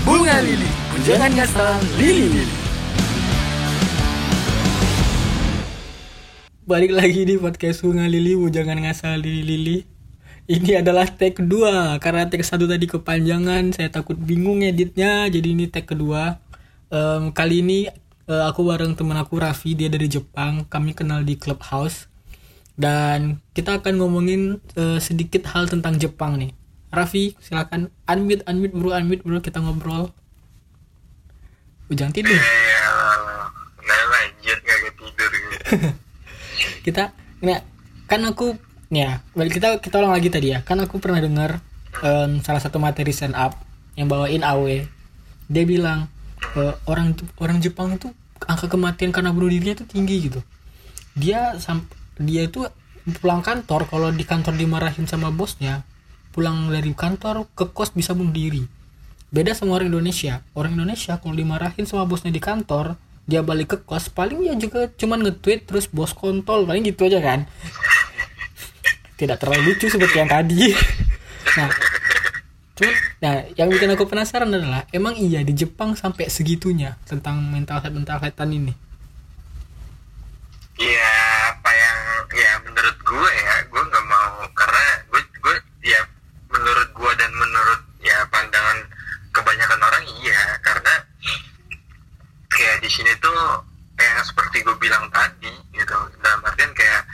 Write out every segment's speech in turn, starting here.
Bunga Lili, jangan ngasal Lili. Balik lagi di podcast Bunga Lili, jangan ngasal Lili Lili. Ini adalah tag kedua karena tag satu tadi kepanjangan, saya takut bingung editnya, jadi ini tag kedua. Em, kali ini eh, aku bareng teman aku Raffi, dia dari Jepang. Kami kenal di Clubhouse dan kita akan ngomongin eh, sedikit hal tentang Jepang nih. Raffi, silakan. Unmute, unmute bro, unmute bro, kita ngobrol. Ujang tidur. Ya, nah lanjut kagak tidur. Kita nah, kan aku ya balik kita kita ulang lagi tadi ya. Kan aku pernah dengar em, salah satu materi stand up yang bawain Awe dia bilang eh, orang orang Jepang itu angka kematian karena bunuh dirinya itu tinggi gitu. Dia sam dia itu pulang kantor kalau di kantor dimarahin sama bosnya pulang dari kantor ke kos bisa bunuh diri. Beda sama orang Indonesia. Orang Indonesia kalau dimarahin sama bosnya di kantor dia balik ke kos paling ya juga cuman nge-tweet terus bos kontol. Paling gitu aja kan. Tidak terlalu lucu seperti yang tadi. Nah cuman nah yang bikin aku penasaran adalah emang iya di Jepang sampai segitunya tentang mental health mental healthan ini Ya apa yang ya menurut gue ya gue nggak mau karena gue gue ya menurut gue dan menurut ya pandangan kebanyakan orang iya karena kayak di sini tuh yang seperti gue bilang tadi gitu dalam artian kayak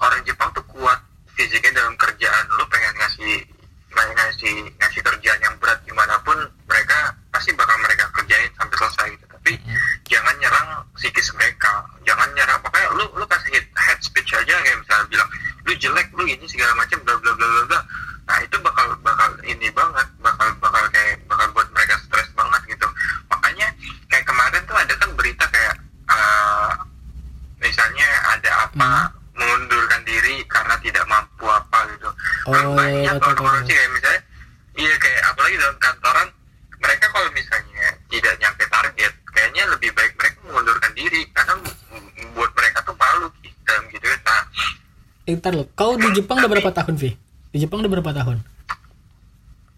orang Jepang tuh kuat fisiknya dalam kerjaan lu pengen ngasih ngasih ngasih kerjaan yang berat gimana pun mereka pasti bakal mereka kerjain sampai selesai gitu tapi jangan nyerang psikis mereka jangan nyerang pokoknya lu lu kasih head, head speech aja kayak misalnya bilang lu jelek lu ini segala macam bla bla bla bla bla nah itu bakal bakal ini banget bakal bakal kayak bakal buat mereka stres banget gitu makanya kayak kemarin tuh ada kan berita kayak eh, misalnya ada apa mengundurkan diri karena tidak mampu apa gitu kan Oh, banyak iya, betul, orang-orang betul. sih kayak misalnya iya kayak apalagi dalam kantoran mereka kalau misalnya tidak nyampe target kayaknya lebih baik mereka mengundurkan diri karena m- buat mereka tuh malu gitu gitu ya nah eh, ntar lo kau di Jepang udah berapa tahun Vi? Di Jepang udah berapa tahun?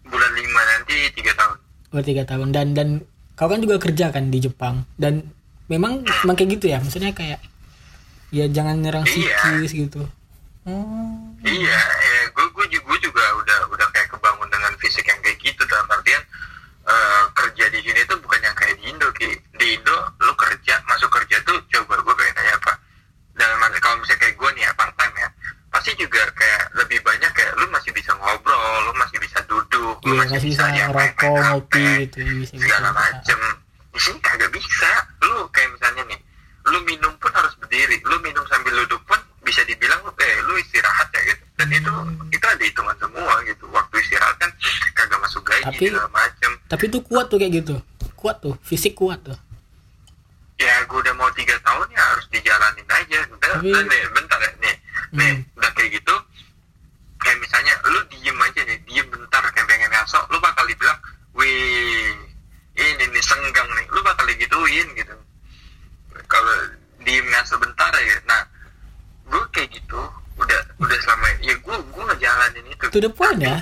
Bulan lima nanti tiga tahun. Udah tiga tahun. Dan dan kau kan juga kerja kan di Jepang. Dan memang memang kayak gitu ya? Maksudnya kayak ya jangan nyerang Iya. psikis gitu. Oh iya ya gue gue juga, gue juga udah udah kayak kebangun dengan fisik yang kayak gitu. Dalam artian eh, kerja di sini tuh bukan yang kayak di Indo ki. Di Indo lu kerja masuk kerja tuh coba gue pengen nanya apa? Dalam arti kalau misalnya kayak gue nih ya part time pasti juga kayak lebih banyak kayak lu masih bisa ngobrol lu masih bisa duduk lu Iya, masih, masih bisa, bisa ya ngerokok, HP, ngopi gitu, bisa- segala macem. Di sini kagak bisa. Lu kayak misalnya nih lu minum pun harus berdiri. Lu minum sambil duduk pun bisa dibilang eh lu istirahat ya gitu. Dan itu Hmm. itu ada hitungan semua gitu. Waktu istirahat kan kagak masuk gaji Tapi- segala macem. tapi itu kuat tuh kayak gitu. Kuat tuh fisik kuat tuh. Ya gue udah mau tiga tahun ya harus dijalanin aja. Udah Tapi- nih bentar ya. Nih nih Hmm. udah kayak gitu kayak misalnya lu diem aja nih diem bentar kayak pengen ngasok lu bakal dibilang wih ini nih senggang nih lu bakal digituin gitu kalau diem ngasok bentar ya nah gue kayak gitu udah udah selama ya gue gue ngejalanin itu To the point ya.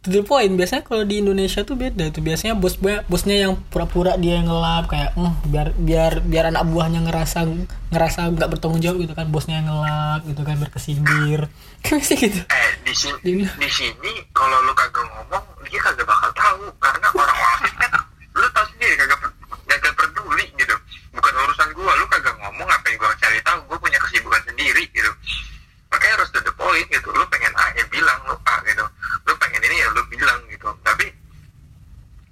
to the point. Biasanya kalau di Indonesia tuh beda tuh. Biasanya bos bosnya yang pura-pura dia yang ngelap kayak "Hmm, biar biar biar anak buahnya ngerasa ngerasa nggak bertanggung jawab gitu kan. Bosnya yang ngelap gitu kan berkesindir kan sih gitu. Eh di sini Ini- di sini kalau lu kagak ngomong dia kagak bakal tahu. Karena orang-orang kan lu tahu sendiri kagak kagak peduli gitu. Bukan urusan gua lu kagak ngomong apa yang gua cari tahu gua punya kesibukan sendiri gitu makanya harus to the point gitu lu pengen A ya bilang lu A gitu lu pengen ini ya lu bilang gitu tapi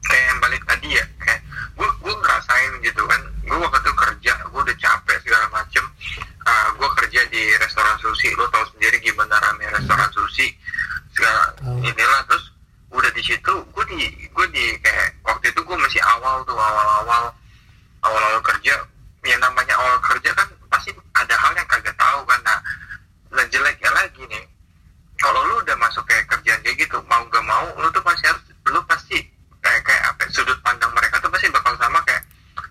kayak yang balik tadi ya kayak gue gue ngerasain gitu kan gue waktu itu kerja gue udah capek segala macem Ah, gue kerja di restoran sushi lo tau sendiri gimana rame restoran sushi segala Tahu. inilah terus udah di situ gue di gue di kayak waktu itu gue masih awal tuh awal-awal awal-awal kerja yang namanya awal kerja kan pasti ada hal yang kagak tahu kan nah nah jeleknya lagi nih kalau lu udah masuk kayak kerjaan kayak gitu mau gak mau lu tuh pasti harus lu pasti kayak kayak apa ya, sudut pandang mereka tuh pasti bakal sama kayak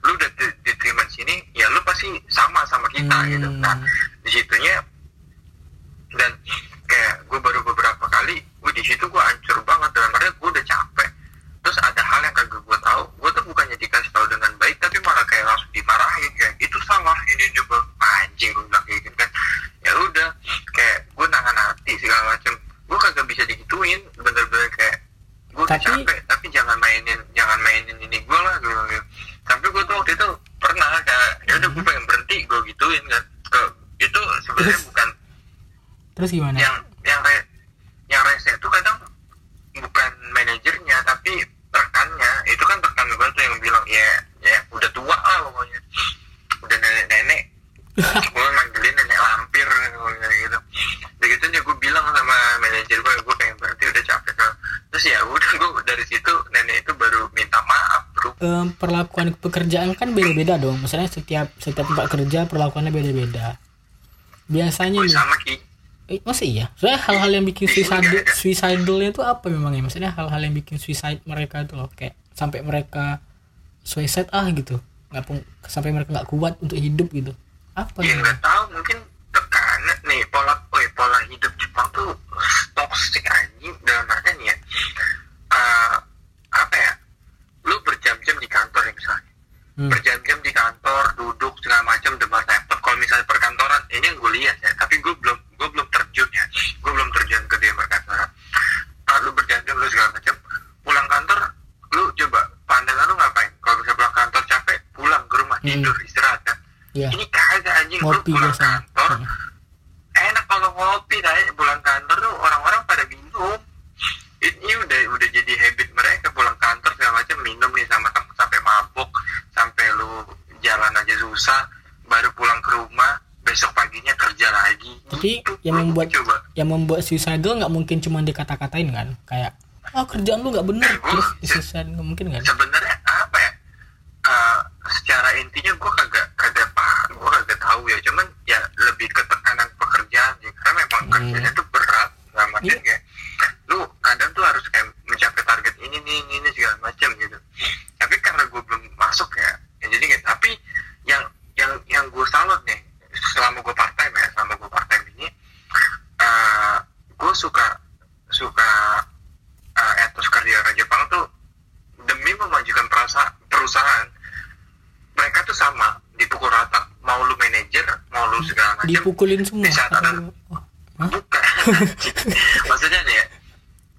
lu udah di- diterima di sini ya lu pasti sama sama kita Hmm. gitu nah di situnya dan kayak gue baru beberapa kali gue di situ gue hancur banget dalam artian gue udah capek terus ada Tapi- capek tapi jangan mainin jangan mainin ini gue lah gue bilang gitu. tapi gue tuh waktu itu pernah kayak ya udah gue pengen berhenti gue gituin kan ke itu sebenarnya Terus? bukan terus gimana? Yang yang re, yang rese itu kadang bukan manajernya tapi rekannya. Itu kan rekan gue tuh yang bilang ya ya udah tua lah pokoknya. Udah nenek nenek gue manggilin nenek lampir gitu. Udah gitu ya gue bilang sama manajer gue gue pengen berhenti udah capek kan? Terus ya udah gue dari situ nenek itu baru minta maaf bro. Em, perlakuan pekerjaan kan beda-beda dong. Misalnya setiap setiap tempat kerja perlakuannya beda-beda. Biasanya gue nih sama ki eh, masa iya? Soalnya hal-hal yang bikin suicidal suicidalnya itu apa memangnya maksudnya hal-hal yang bikin suicide mereka itu loh. Kayak sampai mereka suicide ah gitu. Nggak pun sampai mereka nggak kuat untuk hidup gitu. Apa ya nggak tahu mungkin tekanan nih pola oh, pola hidup Jepang tuh toxic anjing. Dalam artian ya eh, apa ya? Lu berjam-jam di kantor ya misalnya. Hmm. berjam-jam di kantor duduk segala macam depan laptop. Kalau misalnya perkantoran ini yang gue lihat ya tapi gue belum gue belum terjun ya. Gue belum terjun ke dia perkantoran ah, lu berjam-jam lu segala macam. Pulang kantor lu coba pandangan lu ngapain? Kalau misalnya pulang kantor capek pulang ke rumah Hmm. tidur istirahat kan? Iya. ini kagak anjing. Lu ngopi pulang biasanya kantor Hmm. enak kalau ngopi dah pulang kantor tapi yang membuat coba. yang membuat suicidal nggak mungkin cuma dikata-katain kan? Kayak oh kerjaan lu nggak bener. Terus disuicide nggak mungkin kan sebenarnya apa ya Eh, secara intinya gue kagak kagak paham gue kagak tahu ya cuman ya lebih ke tekanan pekerjaan ya karena memang Hmm. kerjanya tuh berat nggak maksudnya Iya. kayak lu kadang tuh harus kayak mencapai target ini nih ini, ini segala macam gitu tapi karena gue belum masuk ya, ya jadi kayak tapi yang yang yang gue salut nih selama gue part time ya selama gue part time ini eh gue suka suka eh, etos kerja orang Jepang tuh demi memajukan perasa, perusahaan mereka tuh sama dipukul rata mau lu manajer mau lu segala macam dipukulin semua. Di saat ada Atau- oh, hah? bukan maksudnya nih ya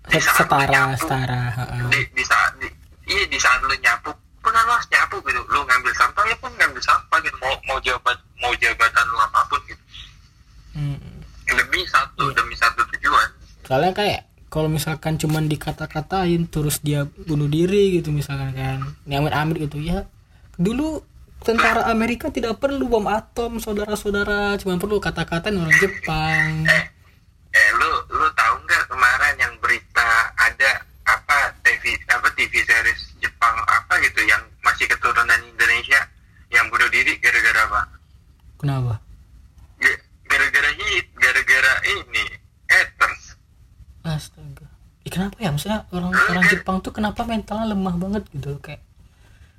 di saat lu setara nyapu, setara di, di saat di, iya di saat lu nyapu pun lu harus nyapu gitu. Lu ngambil sampah ya pun ngambil sampah gitu. Mau mau jabat mau jabatan lu apa pun gitu. Hmm. demi satu Iya. demi satu tujuan. Soalnya kayak kalau misalkan cuman dikata-katain terus dia bunuh diri gitu misalkan kan. Ini amit-amit gitu ya. Dulu tentara Amerika tidak perlu bom atom saudara-saudara. Cuma perlu kata-katain orang Jepang. Eh lu lu tahu nggak kemarin yang berita ada apa TV apa TV series Jepang apa gitu yang masih keturunan Indonesia yang bunuh diri gara-gara apa? Kenapa? Ga- gara-gara hit gara-gara ini haters. Astaga. Ih, kenapa ya? Maksudnya orang orang Jepang tuh kenapa mentalnya lemah banget gitu? Kayak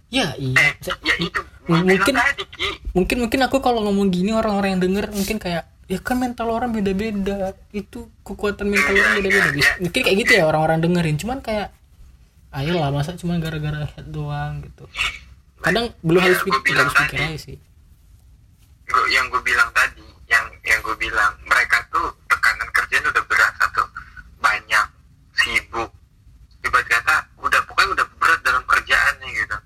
ya iya. Eh ya itu mungkin Ki. mungkin mungkin aku kalau ngomong gini orang-orang yang denger mungkin kayak ya kan mental orang beda-beda. Itu kekuatan mental Iya, orang beda-beda. iya, iya. mungkin kayak gitu ya orang-orang dengerin. Cuman kayak ayolah masa cuman gara-gara head doang gitu. Kadang belum Iya, harus pikir harus pikir aja sih. Gua- yang gue bilang tadi yang yang gue bilang mereka tuh tekanan kerjaan udah berat satu banyak sibuk ibarat kata udah pokoknya udah berat dalam kerjaannya gitu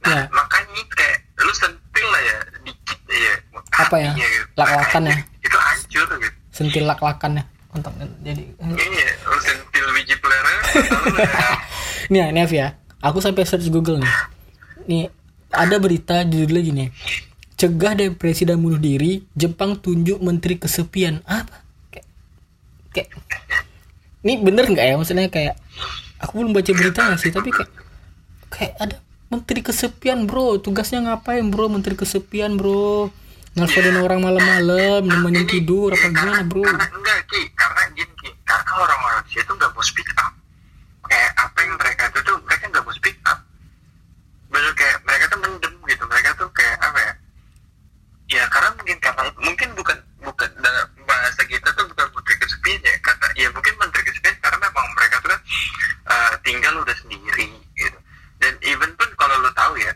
nah Ya. makanya itu kayak lu sentil lah ya dikit ya Apa ya, gitu. lak-lakan ya? Itu- hancur gitu. Sentil lak-lakan ya? Kontak jadi iya lu sentil biji pelera. Lalu ya, nih ya, Nev ya. Aku sampai search Google nih. Nih ada berita judulnya gini. Cegah depresi dan bunuh diri Jepang tunjuk menteri kesepian. Apa? Kayak kayak ini bener nggak ya? Maksudnya kayak aku belum baca beritanya sih? Tapi kayak kayak ada menteri kesepian bro. Tugasnya ngapain bro? Menteri kesepian bro nelfonin orang malam-malam nemenin tidur apa gimana bro? Karena enggak ki. Karena gini karena orang-orang di situ nggak mau speak up. Kayak apa yang mereka itu tuh mereka nggak mau speak up. Bener kayak mereka tuh mendem gitu. Mereka tuh kayak apa ya? Ya karena mungkin karena mungkin bukan bukan dalam bahasa kita tuh bukan menteri kesepian ya. Karena ya mungkin menteri kesepian karena memang mereka tuh kan eh, tinggal udah sendiri gitu dan even pun kalau lo tahu ya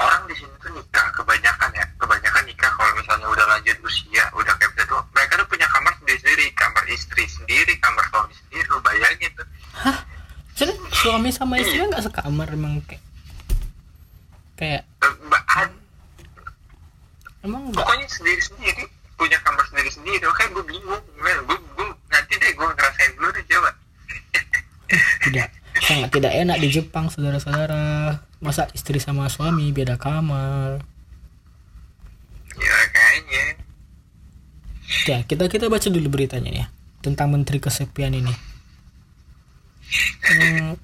orang di sini tuh nikah kebanyakan ya kebanyakan nikah kalau misalnya udah lanjut usia udah kayak gitu tuh mereka tuh punya kamar sendiri sendiri kamar istri sendiri kamar suami sendiri lo bayangin tuh hah Maksudnya suami sama istri nggak sekamar emang kayak kayak Eh, emang nggak? Pokoknya sendiri sendiri punya kamar sendiri sendiri. Oke gue bingung. Gue gue nanti deh gue ngerasain dulu deh coba. Tidak. Sangat tidak enak di Jepang saudara-saudara. Masa istri sama suami beda kamar. Ya kayaknya. Ya kita kita baca dulu beritanya nih ya tentang menteri kesepian ini. Hmm,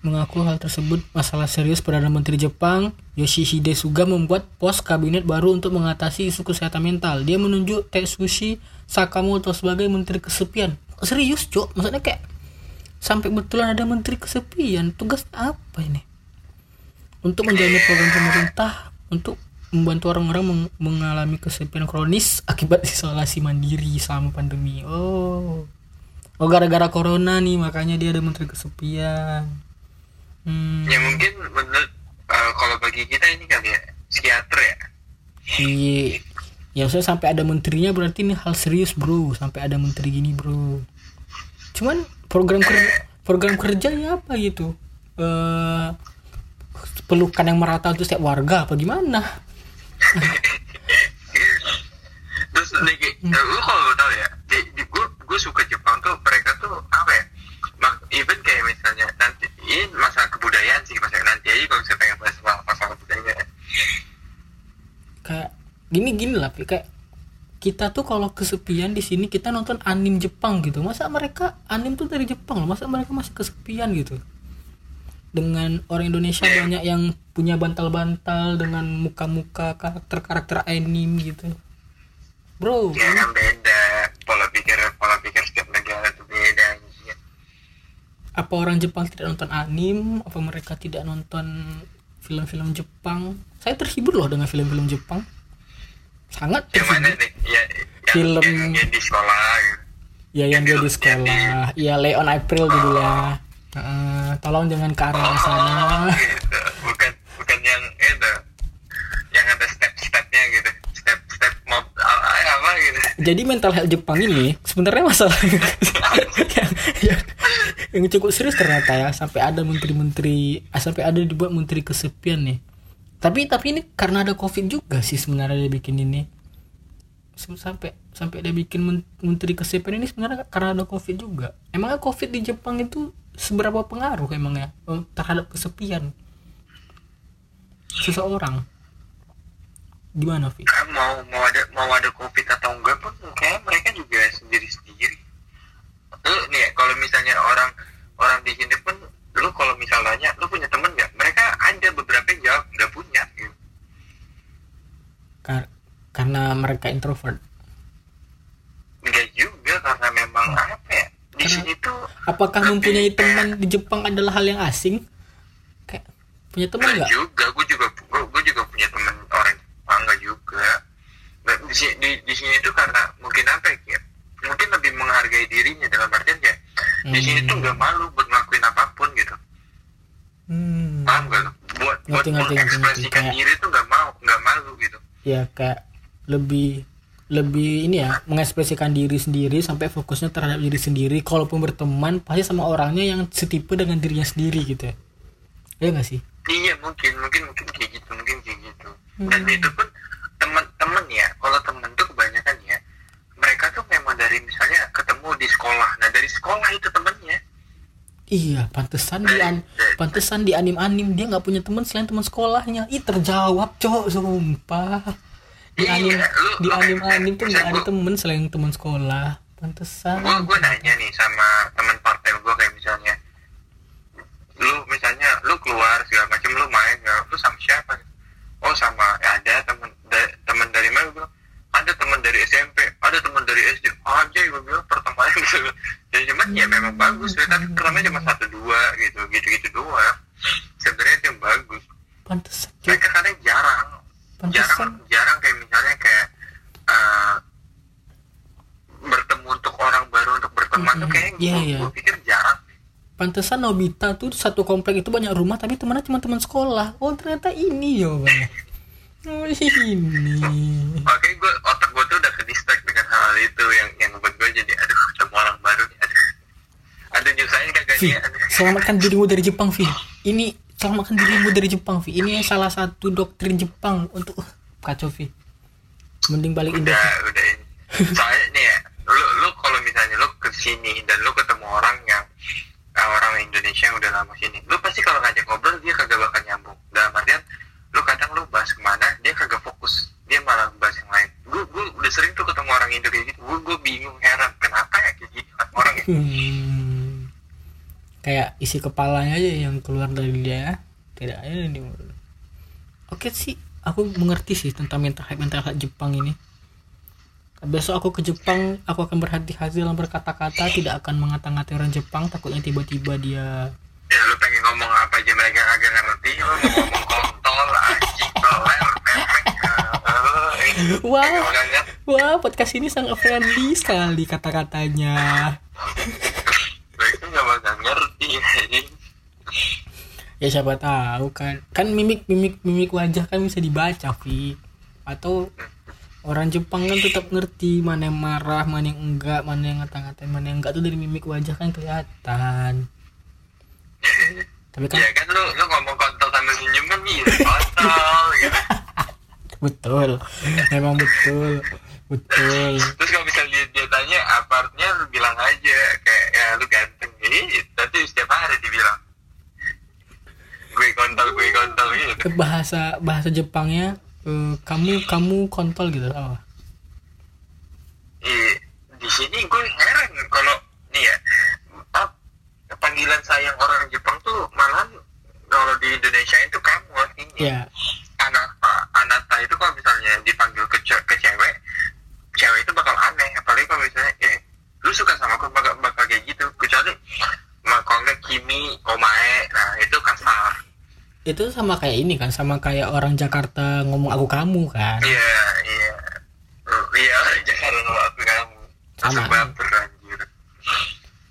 mengaku hal tersebut masalah serius Perdana Menteri Jepang Yoshihide Suga membuat pos kabinet baru untuk mengatasi isu kesehatan mental. Dia menunjuk Tetsushi Sakamoto sebagai menteri kesepian. Serius, Cok? Maksudnya kayak sampai betulan ada menteri kesepian. Tugas apa ini? Untuk menjalani program pemerintah untuk membantu orang-orang meng- mengalami kesepian kronis akibat isolasi mandiri selama pandemi. Oh. Oh gara-gara corona nih makanya dia ada menteri kesepian. Hmm. ya mungkin menurut eh, kalau bagi kita ini kali ya psikiater ya Iya. Ya saya sampai ada menterinya berarti ini hal serius bro. Sampai ada menteri gini bro. Cuman program kerja program kerjanya apa gitu? Eh pelukan yang merata untuk setiap warga apa gimana? terus lagi eh, lu kalau tahu ya di, di gue gue suka Jepang tuh mereka tuh apa ya even kayak misalnya nanti ini masalah kebudayaan sih masalah nanti aja kalau saya pengen bahas masalah, masalah kebudayaan Kayak gini lah Pi. kayak kita tuh kalau kesepian di sini kita nonton anim Jepang gitu. Masa mereka anim tuh dari Jepang loh. Masa mereka masih kesepian gitu? Dengan orang Indonesia banyak yang punya bantal-bantal dengan muka-muka karakter-karakter anim gitu. Bro, ya kan beda pola pikir pola pikir setiap negara tuh beda apa orang Jepang tidak nonton anim? Apa mereka tidak nonton film-film Jepang? Saya terhibur loh dengan film-film Jepang. Sangat yang mana terhibur. nih ya yang, Film. yang, yang di sekolah gitu. Ya yang dia di sekolah. Ya Leon April judulnya. Heeh, tolong jangan ke arah sana. Oh, gitu. bukan bukan yang itu yang ada step-stepnya gitu step step mob apa, apa gitu Jadi mental health Jepang ini sebenarnya masalah yang, yang, yang cukup serius ternyata ya sampai ada menteri-menteri ah, sampai ada dibuat menteri kesepian nih. Tapi tapi ini karena ada covid juga sih sebenarnya dia bikin ini. Sampai sampai dia bikin men- menteri kesepian ini sebenarnya karena ada covid juga. Emangnya covid di Jepang itu seberapa pengaruh emangnya eh, terhadap kesepian seseorang? Gimana, kan mau mau ada mau ada covid atau enggak pun kayak mereka juga sendiri sendiri lu nih kalau misalnya orang orang di sini pun lu kalau misalnya lu punya temen nggak mereka ada beberapa yang jawab nggak punya gitu. Kar- karena mereka introvert. nggak juga karena memang apa ya di Karena- sini tuh Apakah mempunyai teman di Jepang adalah hal yang asing? Kayak punya teman Nggak juga gue juga gue, gue juga punya temen orang Jepang nggak juga di, sini- di, di sini tuh karena mungkin apa ya mungkin lebih menghargai dirinya dalam artian kayak di sini tuh Hmm. nggak malu buat ngelakuin apa pun gitu Hmm. paham gak lu? buat buat Ngerti, ngerti, ngerti, mengekspresikan ngerti. diri tuh nggak mau nggak malu gitu Ya kayak lebih lebih ini ya mengekspresikan diri sendiri sampai fokusnya terhadap diri sendiri. Kalaupun berteman pasti sama orangnya yang setipe dengan dirinya sendiri gitu ya. Ya nggak sih? iya mungkin mungkin mungkin kayak gitu mungkin kayak gitu dan itu pun teman-teman ya kalau temen tuh kebanyakan ya mereka tuh memang dari misalnya ketemu di sekolah nah dari sekolah itu temennya Iya, pantesan di an pantesan di anim-anim dia nggak punya teman selain teman sekolahnya. Ih terjawab cok, sumpah. Di Iya, anim lu- di lu- anim-anim tuh nggak ada gua- temen selain teman sekolah. Pantesan. gue gue nanya nih sama teman partai gue kayak misalnya lu misalnya lu keluar segala macam lu main ya lu sama siapa? Oh sama ya ada teman da- teman dari mana? Gue ada teman dari SMP ada teman dari SD aja gue bilang pertemanan gitu. Ya cuman ya memang bagus ya tapi pertamanya cuma satu dua gitu gitu gitu doang. Sebenarnya itu yang bagus. Pantesan. Mereka kadang jarang. Jarang Pantesan. jarang kayak misalnya kayak eh, bertemu untuk orang Mm-mm. kayak Iya, gue iya. pikir jarang Pantesan Nobita tuh satu komplek itu banyak rumah tapi temannya cuma teman sekolah. Oh ternyata ini jawabannya. Oh ini. makanya gue otak gue tuh udah ke distract dengan hal itu yang yang ngebuat gue jadi aduh ketemu orang baru nih aduh aduh nyusahin kagak aduh selamatkan dirimu dari Jepang Vi ini selamatkan dirimu dari Jepang Vi ini salah satu doktrin Jepang untuk kacau Vi mending balik udah Indonesia udah ini soalnya nih ya lu lu kalau misalnya lu ke sini dan lu ketemu orang yang uh, orang Indonesia yang udah lama sini. Lu pasti kalau ngajak ngobrol dia kagak bakal nyambung. Dalam artian lu kadang lu bahas ke mana dia kagak fokus. Dia malah bahas yang lain. Gue gue udah sering tuh ketemu orang Indo kayak gitu. Gue gue bingung heran kenapa ya kayak gitu? Kan orang ya. Hmm. kayak isi kepalanya aja yang keluar dari dia tidak ada di oke sih aku mengerti sih tentang mental health mental health Jepang ini besok aku ke Jepang aku akan berhati-hati dalam berkata-kata tidak akan mengata-ngatai orang Jepang takutnya tiba-tiba dia ya lu pengen ngomong apa aja mereka kagak ngerti. Lu ngomong kontol anjing toler memek eh, wah kagak ngerti wah podcast ini sangat friendly sekali kata-katanya. Mereka nggak bakal ngerti ya siapa tahu kan. Kan mimik mimik mimik wajah kan bisa dibaca Vi atau orang Jepang kan tetap ngerti mana yang marah mana yang enggak mana yang ngata-ngatain mana yang enggak. Tuh dari mimik wajah kan kelihatan. Tapi kan ya kan lu lu ngomong kontol sambil senyum kan bisa kontol gitu. Betul. Memang betul. Betul. Terus kalau misalnya dia, dia tanya apa artinya lu bilang aja kayak ya lu ganteng. Gitu nanti setiap hari dibilang. Gue kontol gue kontol gitu. Ke bahasa bahasa Jepangnya eh, kamu kamu kontol gitu apa? Iya, di sini gue heran kalau nih ya ap- panggilan sayang orang Jepang tuh malahan kalau di Indonesia itu kamu artinya. Ya anata anata itu kalau misalnya dipanggil ke, ce- ke cewek cewek itu bakal aneh apalagi kalau misalnya eh lu suka sama aku bakal, bakal kayak gitu kecuali ma- kalau nggak kimi omae nah itu kasar itu sama kayak ini kan sama kayak orang Jakarta ngomong aku kamu kan. Iya iya. Iya jangan ngomong aku kamu. Sama. Langsung baper anjir.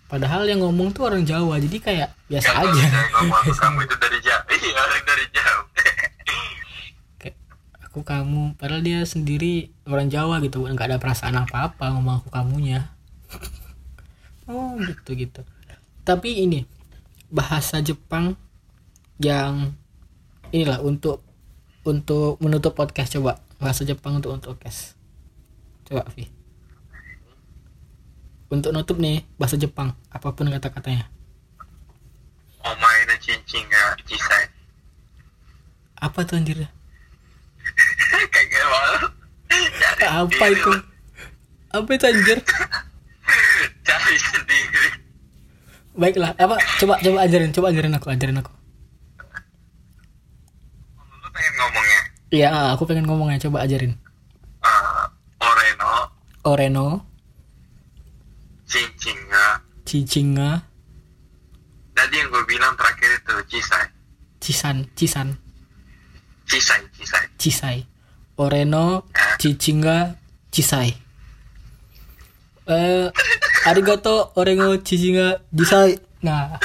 Padahal yang ngomong tuh orang Jawa jadi kayak biasa Kalau aja. ngomong aku kamu itu dari jauh iya dari jauh kayak aku kamu padahal dia sendiri orang Jawa gitu nggak ada perasaan apa-apa ngomong aku kamunya. Oh gitu gitu tapi ini bahasa Jepang yang inilah untuk untuk menutup podcast coba. Bahasa Jepang untuk untuk podcast. Coba Vi untuk nutup nih bahasa Jepang apa pun omae no cincin ga cisai apa tuh anjir? Kagak mau. Cari apa itu? apa itu anjir? Cari sendiri. Baiklah apa? Coba coba ajarin coba ajarin aku ajarin aku lu pengen ngomongnya Iya, aku pengen ngomongnya. Coba ajarin. uh, oreno Oreno, cincin ga Cichinga, tadi yang gue bilang terakhir itu cisai Cisan, Cisan, cisai cisai Cisai. Oreno, Cichinga, Cisai. Eh, arigato, Orengo, Cichinga, Cisai. Nah,